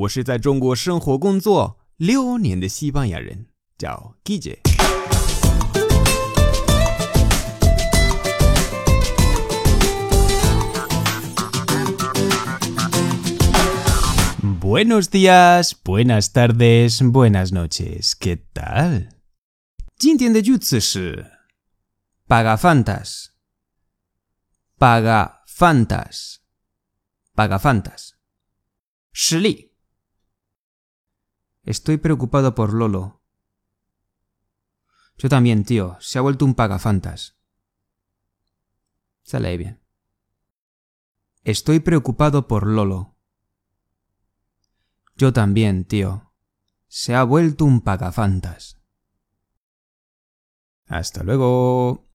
我是在中国生活工作六年的西班牙人，叫 Guille。Buenos días, buenas tardes, buenas noches. ¿Qué tal? 今天的句子是 pagafantas, pagafantas, pagafantas. 实例 Estoy preocupado por Lolo. Yo también, tío. Se ha vuelto un pagafantas. Sale bien. Estoy preocupado por Lolo. Yo también, tío. Se ha vuelto un pagafantas. Hasta luego.